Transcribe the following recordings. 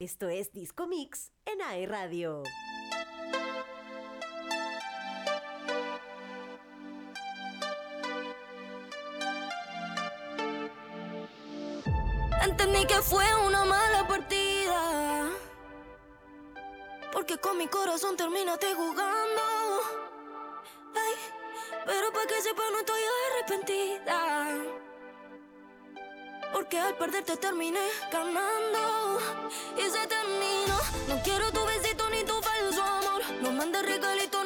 Esto es Disco Mix en AE Radio. Entendí que fue una mala partida. Porque con mi corazón terminaste jugando. Ay, pero para que sepa no estoy arrepentida. Porque al perderte terminé ganando. Y se terminó. No quiero tu besito ni tu falso amor. No mandes regalito,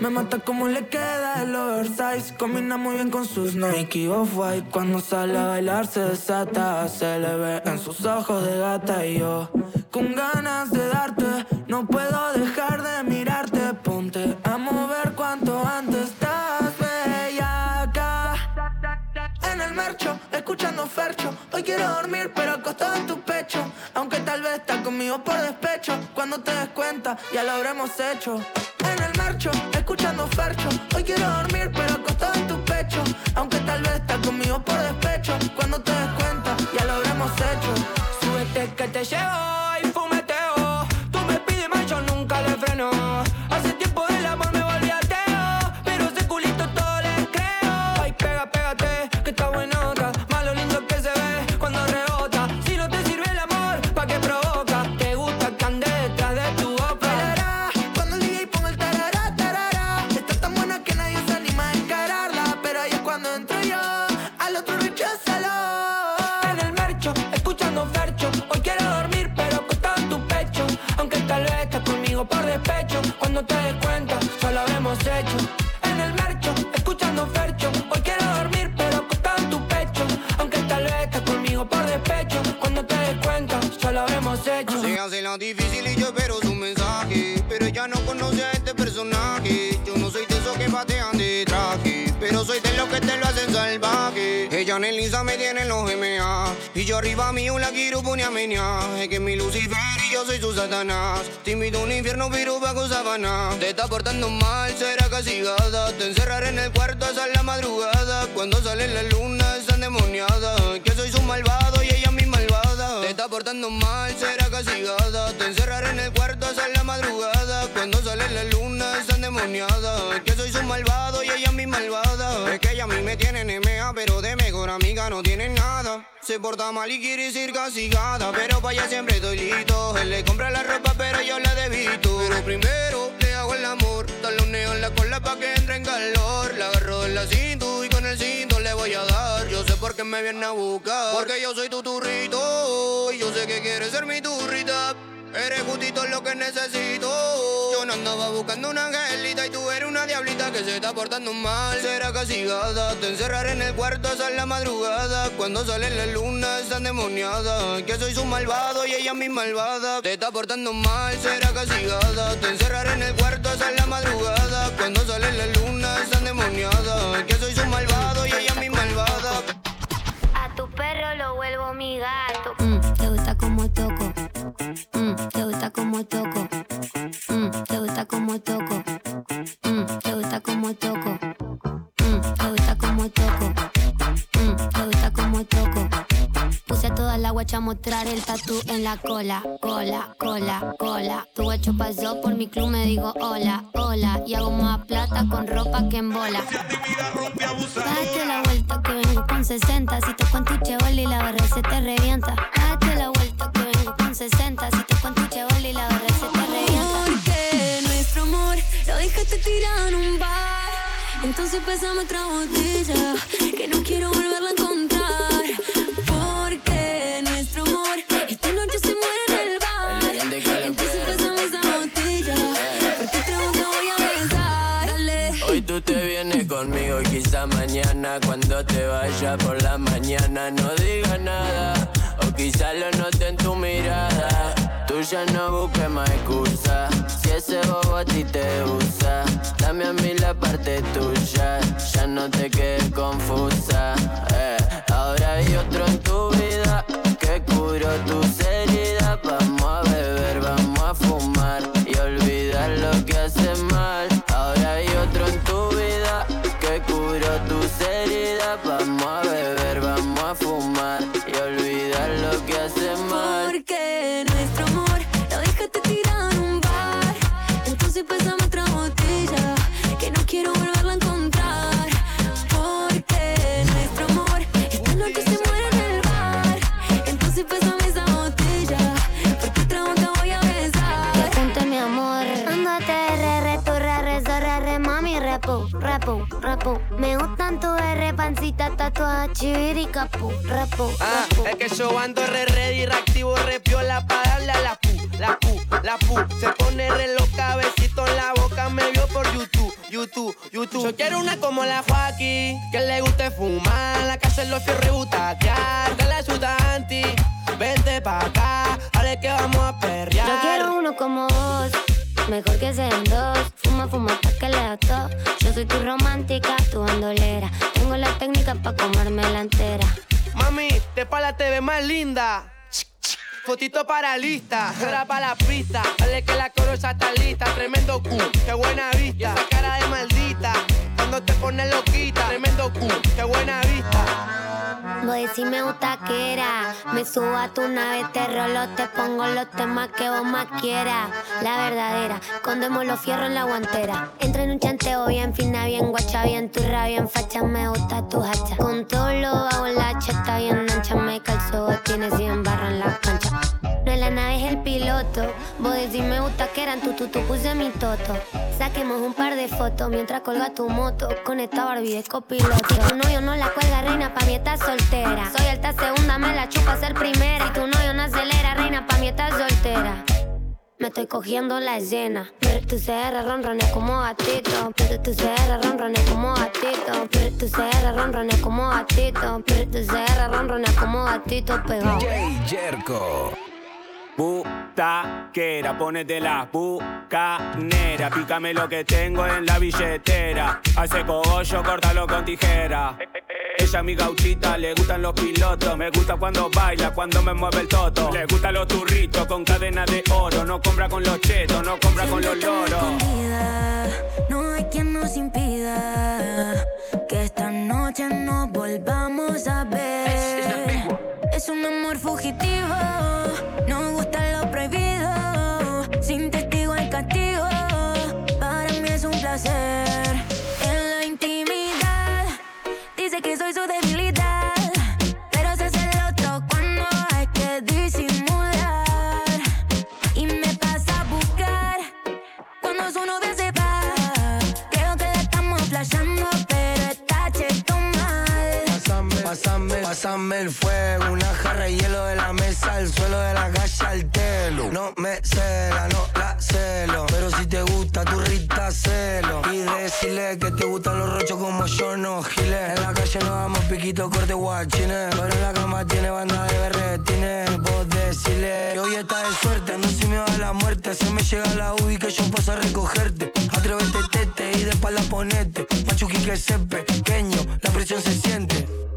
Me mata como le queda el oversize. Combina muy bien con sus Nike Off-White Cuando sale a bailar se desata Se le ve en sus ojos de gata. Y yo con ganas de darte No puedo dejar de mirarte. Ponte a mover cuanto antes Estás bella acá En el marcho, escuchando Fercho. Hoy quiero dormir pero acostado en tu pecho. Aunque tal vez estás conmigo por despecho Cuando te des cuenta ya lo habremos hecho. En el marcho, escuchando Fercho. Hoy quiero dormir pero acostado en tu pecho. Aunque tal vez estás conmigo por despecho. Cuando te des cuenta ya lo habremos hecho. Súbete que te llevo en Lisa me tiene en los MA. Y yo arriba mío la quiero poner a menear. Es que mi Lucifer y yo soy su Satanás. Te un infierno, pero bajo sabana. Te está portando mal, será castigada. Te encerraré en el cuarto hasta la madrugada. Cuando sale la luna, es endemoniada. Que soy su malvado y ella mi. Te está portando mal, será castigada. Te encerraré en el cuarto hasta la madrugada. Cuando sale la luna, es endemoniada. Que soy su malvado y ella mi malvada. Es que ella a mí me tiene NMA, pero de mejor amiga no tiene nada. Se porta mal y quiere ser castigada. Pero para allá siempre estoy listo. Él le compra la ropa, pero yo la debito. Pero primero hago el amor. Taloneo en la cola pa' que entre en calor. La agarro en la cinto y con el cinto le voy a dar. Yo sé por qué me viene a buscar. Porque yo soy tu turrito. Y yo sé que quieres ser mi turrita. Eres justito lo que necesito. Yo no andaba buscando una angelita y tú eres una diablita que se está portando mal. Será castigada, te encerraré en el cuarto hasta la madrugada. Cuando sale la luna, está endemoniada. Que soy su malvado y ella mi malvada. Te está portando mal, será castigada. Te encerraré en el cuarto hasta la madrugada. Cuando sale la luna, está endemoniada. Que soy su malvado y ella mi malvada. A tu perro lo vuelvo mi gato. Mm, te gusta como toco. Mm, te gusta como toco. Mm, te gusta como toco. Mm, te gusta como toco. Mm, te gusta como toco. Mm, te gusta como toco. Puse toda la guacha a mostrar el tatú en la cola, cola, cola, cola. Tu guacho pasó por mi club, me digo hola, hola. Y hago más plata con ropa que en bola. Date la vuelta que vengo con 60. Si te cuento y la barra se te revienta. Date la vuelta que vengo con 60. Si te cuento y la barra se te revienta. Porque nuestro amor lo dejaste tirado en un bar. Entonces pasamos otra botella que no quiero volverla a encontrar. Mañana. Cuando te vaya por la mañana, no digas nada. O quizá lo note en tu mirada. Tú ya no busques más excusa. Si ese bobo a ti te usa, dame a mí la parte tuya. Ya no te quedes confusa. Eh. Ahora hay otro en tu vida que curó tus heridas. Vamos a beber, vamos a fumar y olvidar lo que hace mal. Ahora hay otro en tu vida Vamos a beber, vamos a fumar Me gustan tu R, pancita, tatuaje, chiricapu, repu, Ah, repu. es que yo ando re ready, reactivo, re piola pa' darle a la pu, la pu, la pu. Se pone re loca, besito en la boca, me vio por YouTube, YouTube, YouTube. Yo quiero una como la Joaquín, que le guste fumar, la casa en los fierros y soy tu romántica, tu bandolera. Tengo la técnica pa' comerme la entera. Mami, te pa' la TV más linda. Fotito para lista, ahora para la pista. Dale que la coro ya está lista. Tremendo Q, qué buena vista. Esa cara de maldita, cuando te pones loquita. Tremendo Q, qué buena vista. Vos decís me gusta que era. Me subo a tu nave, te rolo, te pongo los temas que vos más quieras. La verdadera, condemos los fierros en la guantera. Entro en un chanteo bien fina, bien guacha, bien turra, bien facha. Me gusta tu hacha. Con todo lo en la cheta bien ancha. Me calzo, tienes 100 barras en la cancha. La nave, es el piloto. Vos decís me gusta que eran tu, tu, tu, puse mi toto. Saquemos un par de fotos mientras colga tu moto. Con esta Barbie copiloto. Si tu novio no la cuelga, reina, pa' mí está soltera. Soy alta segunda, me la chupa ser primera. Si tu novio no acelera, reina, pa' mí está soltera. Me estoy cogiendo la escena. Tu CR ronrones como gatito. Tu CR ronrones como gatito. Tu CR ronrones como gatito. Tu CR ronrones como gatito pegado. DJ Jerko. Butaquera, ponete la bucanera. Pícame lo que tengo en la billetera. Hace cogollo, córtalo con tijera. Ella mi gauchita, le gustan los pilotos. Me gusta cuando baila, cuando me mueve el toto. Le gustan los turritos con cadena de oro. No compra con los chetos, no compra con los loros. escondida, No hay quien nos impida que esta noche nos volvamos a ver. Es un amor fugitivo, pásame, el fuego. Una jarra de hielo de la mesa al suelo de la calle al telo. No me cela, no la celo. Pero si te gusta tu rita, celo. Y decirle que te gustan los rochos como yo, no giles. En la calle nos damos piquito, corte guachines. Pero en la cama tiene banda de berretines. Vos decirle que hoy está de suerte. No si me va la muerte. Se me llega la UBI que yo paso a recogerte. Atrévete, tete y de espalda ponete. Machuqui que se pequeño, la presión se siente.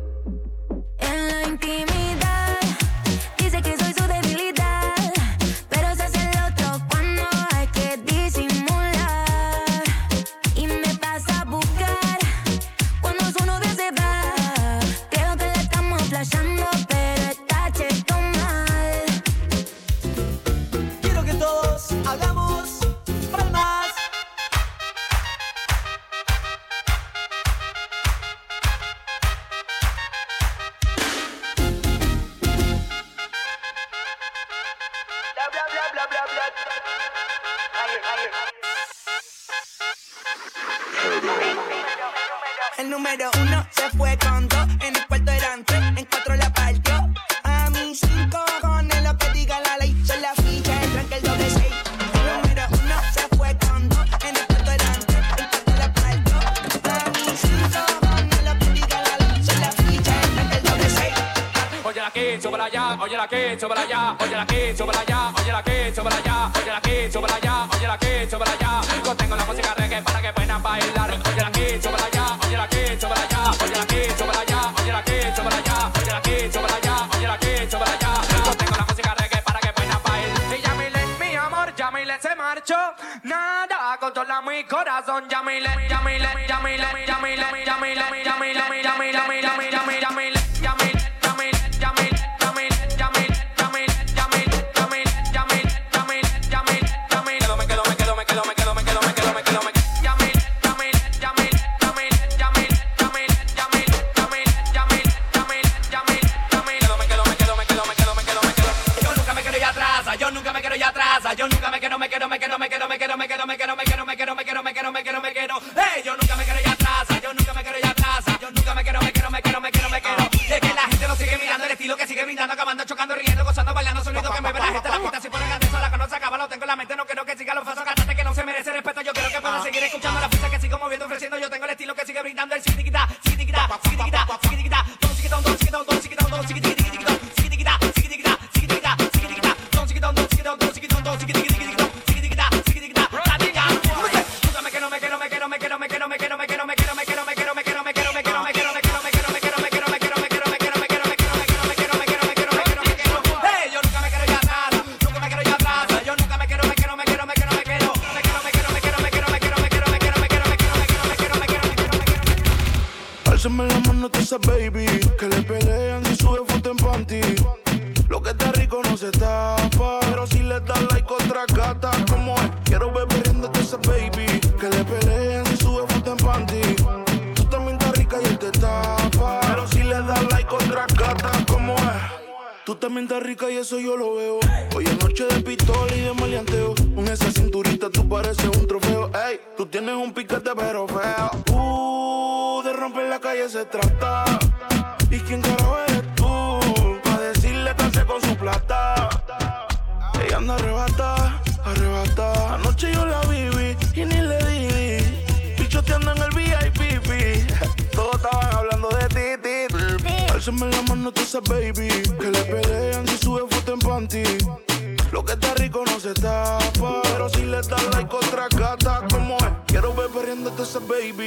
Ya, oye la que, súbela ya. Yo tengo la música reggae para que puedan bailar. Oye la que, súbela ya, oye la que, súbela ya, oye la que, súbela ya, oye la que, súbela ya, oye la que, súbela ya, oye la música reggae para que puedan bailar. Y Yamile, mi amor, Yamile se marchó. Nada controla mi corazón, Yamile, Yamile, Yamile, Yamile, Yamile, Yamile, Yamile, Yamile, Yamile, Yamile. bienvenida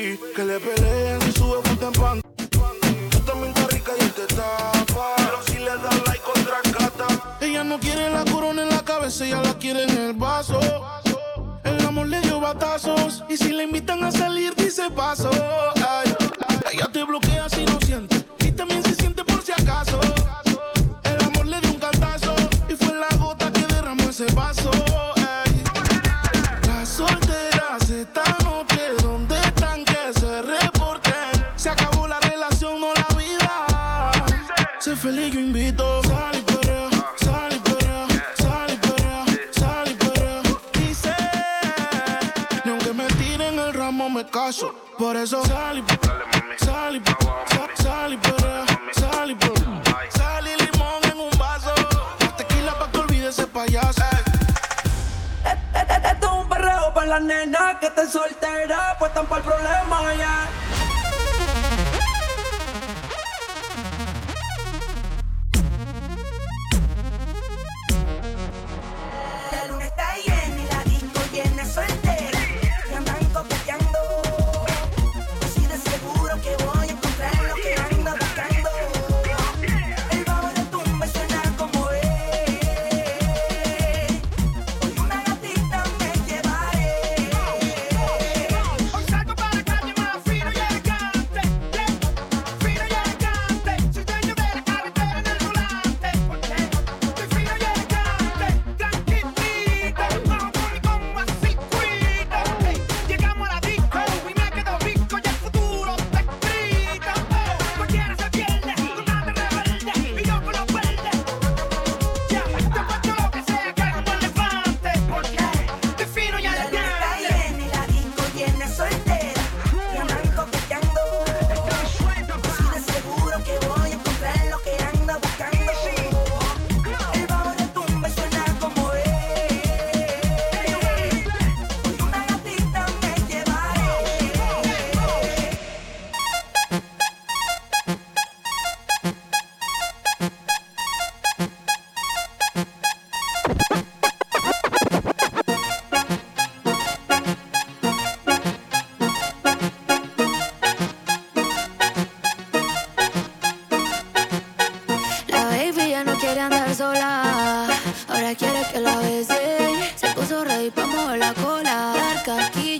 que le pelean y sube puta en pan. Tú también estás rica y te tapa, pero si le das like contra cata. Ella no quiere la corona en la cabeza, ella la quiere en el vaso. El amor le dio batazos y si le invitan a salir dice paso. Ay, ella te bloquea si no siente y también se siente por si acaso. que te soltera, pues tan el problema, ya. andar sola. Ahora quiere que la bese. Se puso ready pa' mover la cola. Arca aquí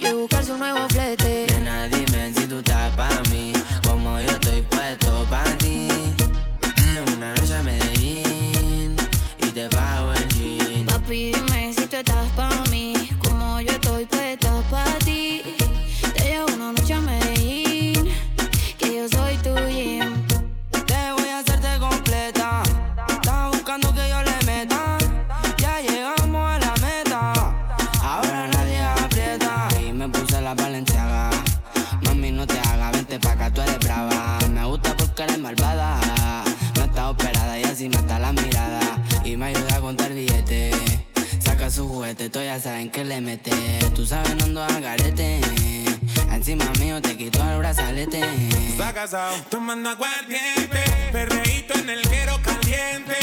tomando aguardiente. Perreíto en el guero caliente.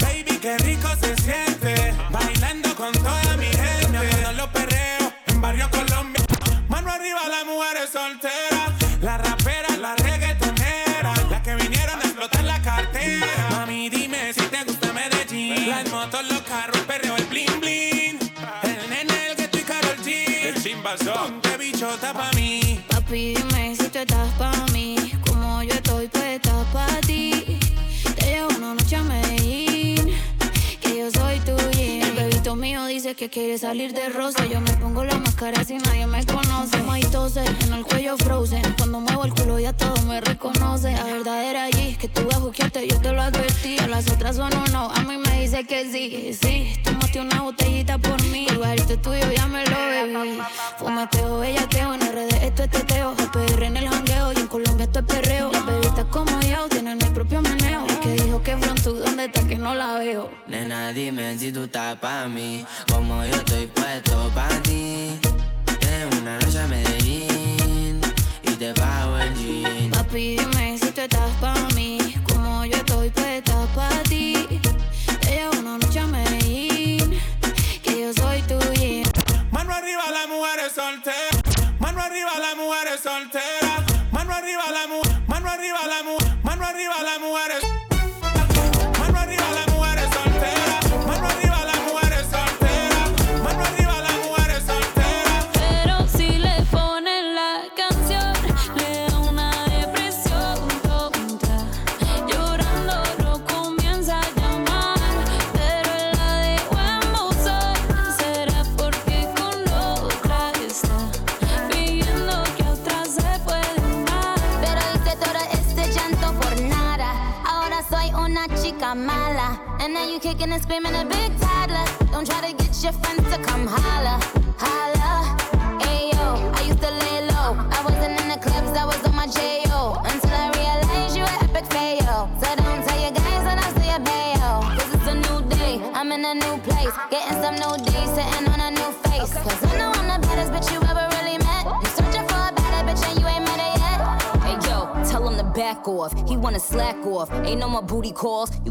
Baby, qué rico se siente. Bailando con toda mi gente. los perreos en barrio Colombia. Mano arriba las mujeres solteras. La rapera, la reggaetonera. Las que vinieron a explotar la cartera. Mami, dime si te gusta Medellín. Las motos, los carros, el perreo, el bling bling. El nene, el gueto y Carol G. El chimbazo. Ponte bichota pa' mí. Papi, dime si tú estás pa' mí que quiere salir de rosa. Yo me pongo la máscara si nadie me conoce. Maitose, en el cuello frozen. Cuando muevo el culo ya todo me reconoce. La verdad era allí, que tú vas a yo te lo advertí. A las otras son no, a mí me dice que sí, sí pediste una botellita por mí. El barito tuyo ya me lo bebí. Fumeteo, bellateo, en redes esto es teteo. GPR en el jangueo y en Colombia esto es perreo. Las bebitas como yo tienen el propio meneo. El que dijo que tú ¿dónde está? Que no la veo. Nena, dime si tú estás pa' mí. Como yo estoy puesto pa' ti. Tengo una noche a Medellín y te pago el jean. Papi, dime si tú estás pa' mí. Como yo estoy puesta pa' ti solteras. Mano arriba las mujeres solteras.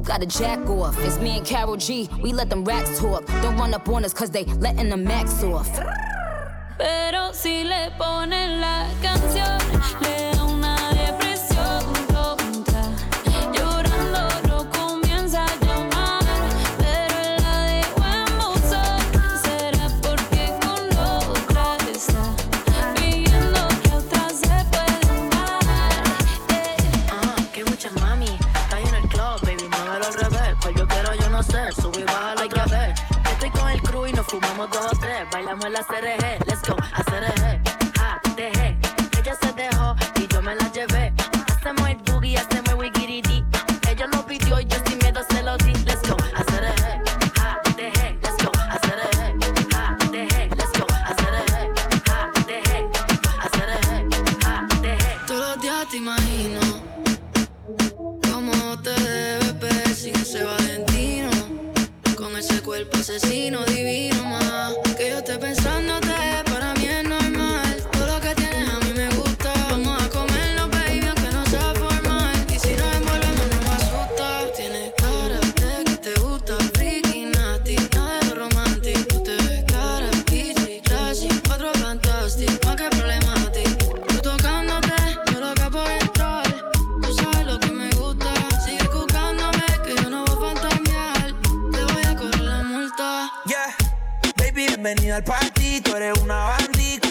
gotta jack off. It's me and Carol G, we let them rats talk. Don't run up on us cause they letting the max off.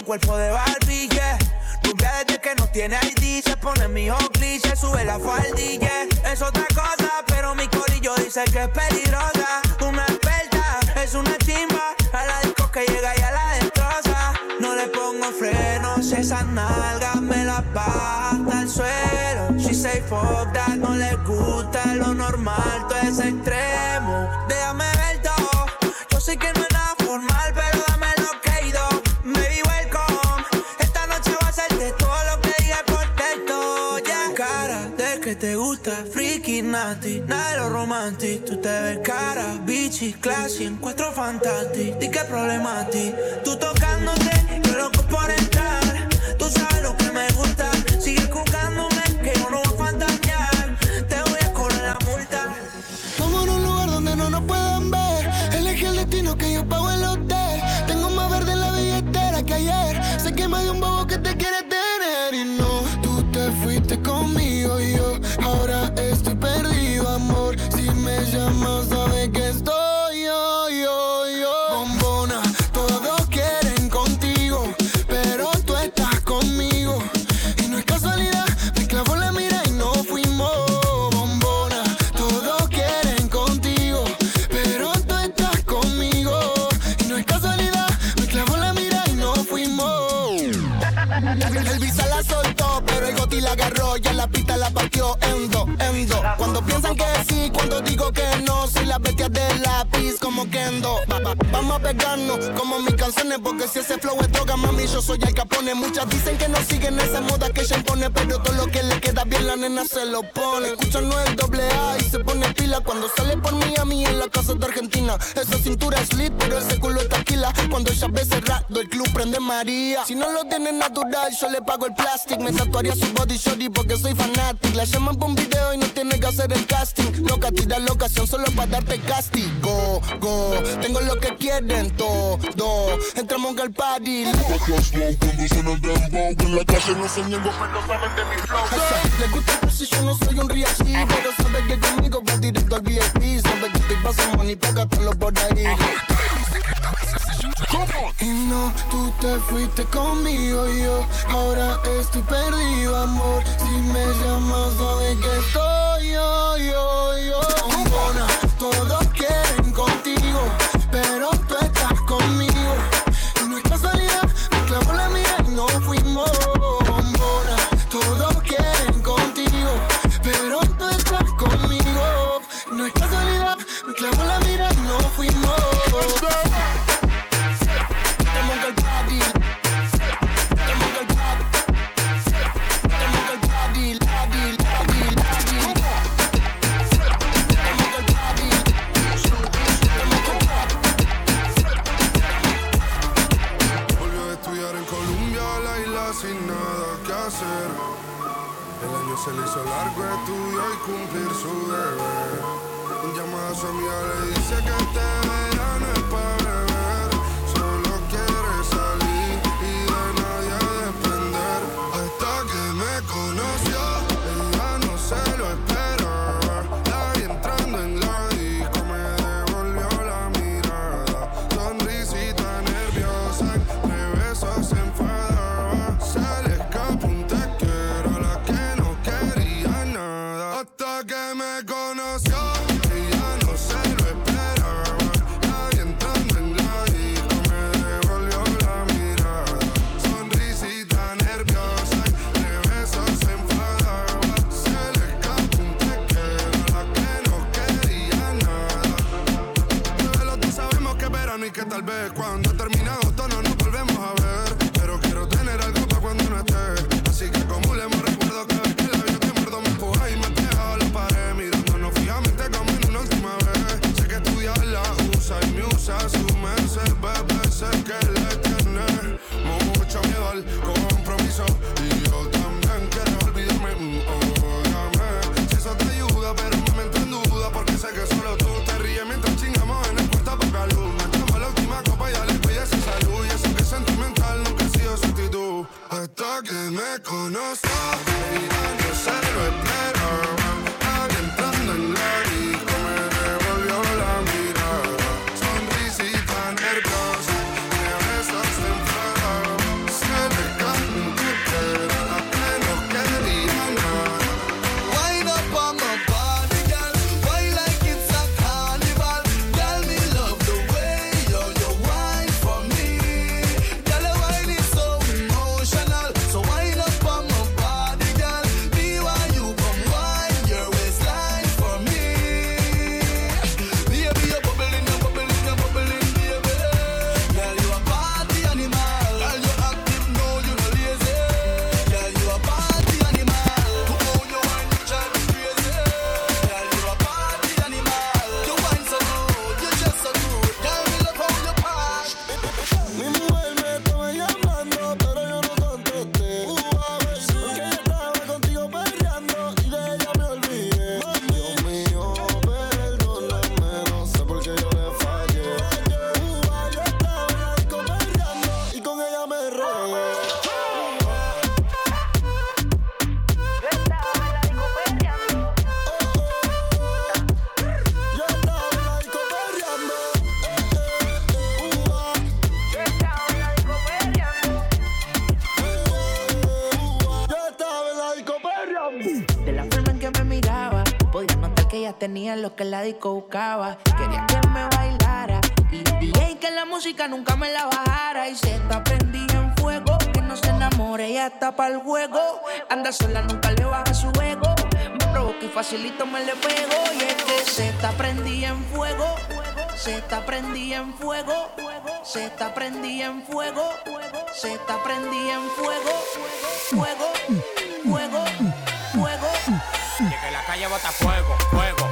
Cuerpo de Barbie, yeah. Rubia desde que no tiene ID, se pone mi cliché, sube la faldilla. Es otra cosa, pero mi corillo dice que es peligrosa. Una experta, es una chimba, a la disco que llega y a la destroza. No le pongo frenos, esas nalgas me las baja hasta el suelo. She say fuck that, no le gusta lo normal, todo es extremo. Déjame ver todo, yo sé que no es nada formal, pero freaky, nasty, nada de lo romantic. Tú te ves cara, bichi, classy, encuentro fantastic. Di qué problema a ti, tú tocándote, yo loco por entrar. Tú sabes lo que エンド A pegarnos como mis canciones. Porque si ese flow es droga, mami, yo soy el capone. Muchas dicen que no siguen esa moda que ella impone. Pero todo lo que le queda bien, la nena se lo pone. Escuchan no el doble A y se pone pila. Cuando sale por mí a mí en la casa de Argentina. Esa cintura es lit, pero ese culo es taquila. Cuando ella ve cerrado, el club prende María. Si no lo tiene natural, yo le pago el plastic. Me tatuaría su body shorty porque soy fanatic. La llaman por un video y no tiene que hacer el casting. Loca, tira la ocasión solo para darte castigo. Go, tengo lo que quieren todo. Entramos al party. El En la calle no se niego, pero saben de mi flow Le gusta por si yo no soy un G, Pero sabe que conmigo va directo al VIP. Sabe que estoy pasando money, pégatelo por ahí. Y no, tú te fuiste conmigo y yo Ahora estoy perdido, amor Hasta que me conoció, ella no se lo esperaba. La vi entrando en la disco, me devolvió la mirada. Sonrisita nerviosa, de besos se enfadaba. Se le escapó un te quiero a la que no quería nada. Los dos sabemos que verano y que tal vez cuando que que la disco buscaba. Quería que me bailara y DJ que la música nunca me la bajara. Y se está prendida en fuego, que no se enamore, ella está para el juego. Anda sola, nunca le baja su ego. Me provoca y facilito me le pego. Y es que se está prendida en fuego, se está prendida en fuego, se está prendida en fuego, se está prendida en fuego, fuego, fuego, fuego. fuego. Y que la calle bota fuego, fuego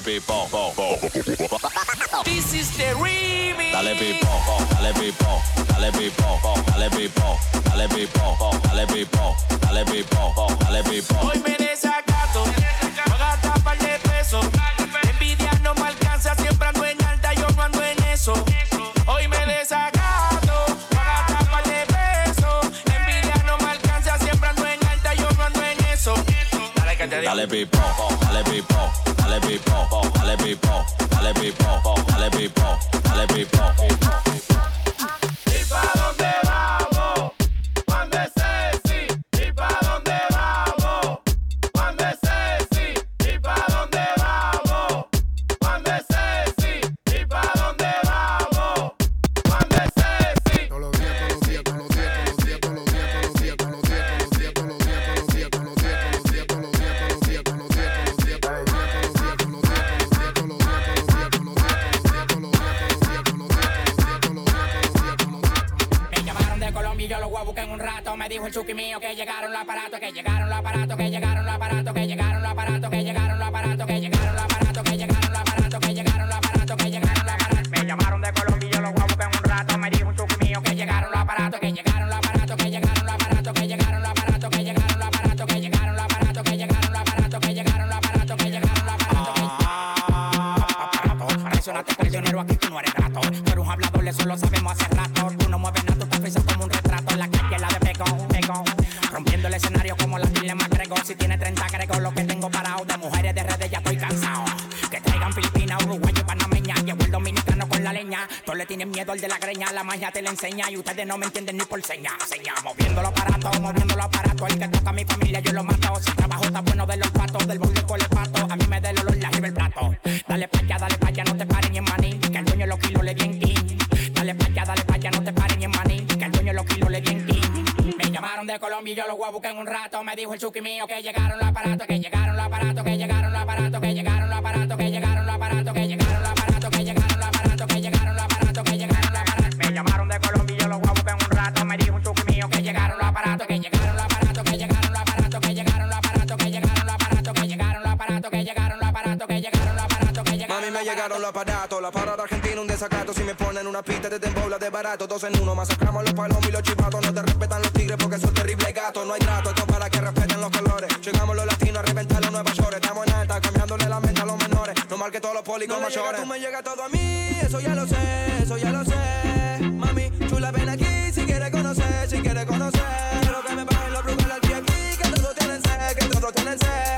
dale pipo, po, po. This is the remix. Dale pipo, po, dale pipo, dale pipo, po, dale pipo, dale pipo, po, dale pipo, dale pipo, po, dale pipo. Hoy me desacato, no gasta par de pesos. Envidia no me alcanza, siempre ando en alta, yo no ando en eso. Hoy me desacato, no gasta de pesos. Envidia no me alcanza, siempre ando en yo no en eso. Dale que. Dale pipo, dale pipo. ¿Y para dónde vas? Rompiendo el escenario como la pile más grego. Si tiene 30 grego, lo que tengo parado. De mujeres de redes ya estoy cansado. Que traigan Filipinas, Uruguayo, Panameña. Llevo el dominicano con la leña. Todos le tienen miedo al de la greña. La magia te la enseña y ustedes no me entienden ni por seña. Seña, moviendo los aparatos, moviendo los aparatos. El que toca a mi familia, yo lo mato. Si trabajo está bueno de los patos, del borde con el pato. A mí me da el olor, la el plato. Dale pa' allá, dale pa' allá, no te de Colombia y yo los voy a buscar en un rato. Me dijo el chuki mío que llegaron los aparatos, que llegaron los aparatos, que llegaron los aparatos, que llegaron los aparatos, que llegaron los aparatos, que llegaron los aparatos, que llegaron los aparatos, que llegaron los aparatos, que llegaron los aparatos. Me llamaron de Colombia y yo los voy a buscar en un rato. Me dijo el chuki mío que llegaron los aparatos, que llegaron los aparatos, que llegaron los aparatos, que llegaron los aparatos, que llegaron los aparatos, que llegaron los aparatos, que llegaron los aparatos, que llegaron los aparatos, que llegaron. Mami, me llegaron los aparatos, la parada argentina un desacato. Si me ponen una pista de tembola de barato, dos en uno, masacramos los palomos y los No hay trato, esto para que respeten los colores. Llegamos los latinos a reventar los Nueva York. Estamos en alta, cambiándole la mente a los menores. No mal que todos los policos No me llega, mayores. tú me llega todo a mí, eso ya lo sé, eso ya lo sé. Mami, chula, ven aquí si quieres conocer, si quieres conocer. Quiero que me paguen los brujos al pie aquí, que todos tienen sed, que todos tienen sed.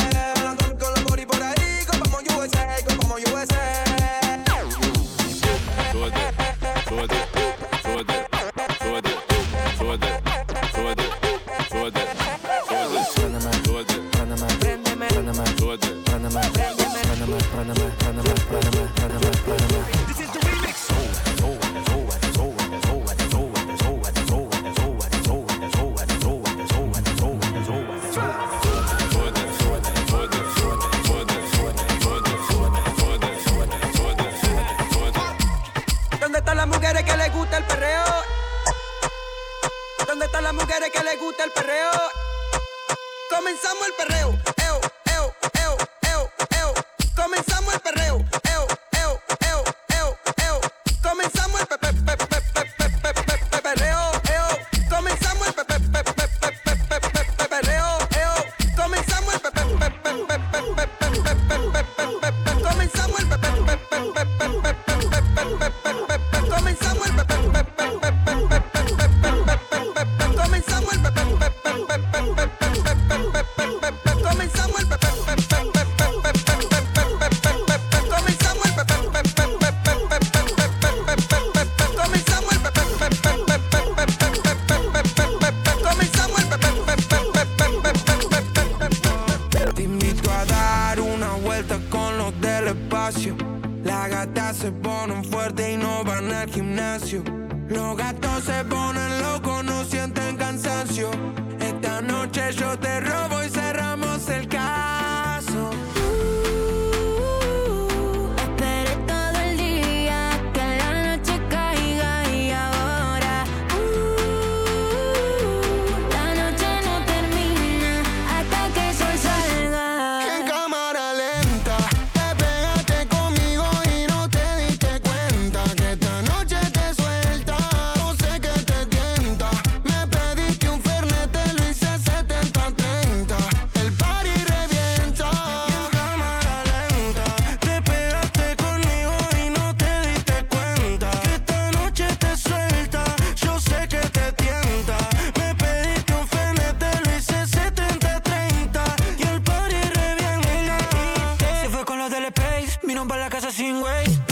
casa sin güey.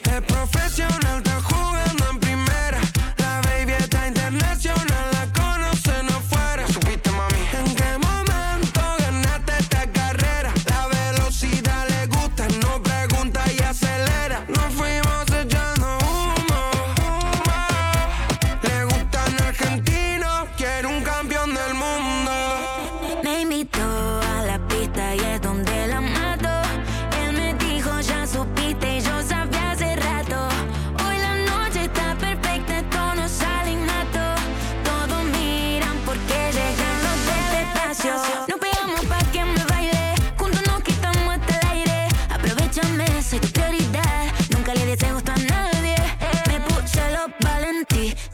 Es profesional.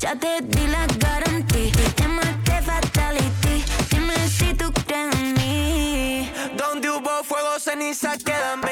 Ya te di la garantía. Te maté fatality. Dime si tú crees en mí. Donde hubo fuego, ceniza quedan.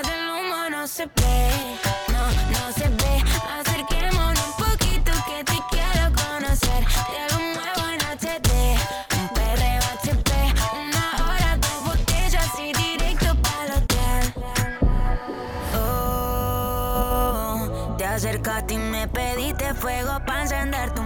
Del humo no se ve, no, no se ve. Acerquémonos un poquito que te quiero conocer. Te lo muevo en HD, un perreo HP. Una hora, dos botellas y directo para el hotel. Oh, te acercaste y me pediste fuego para encender tu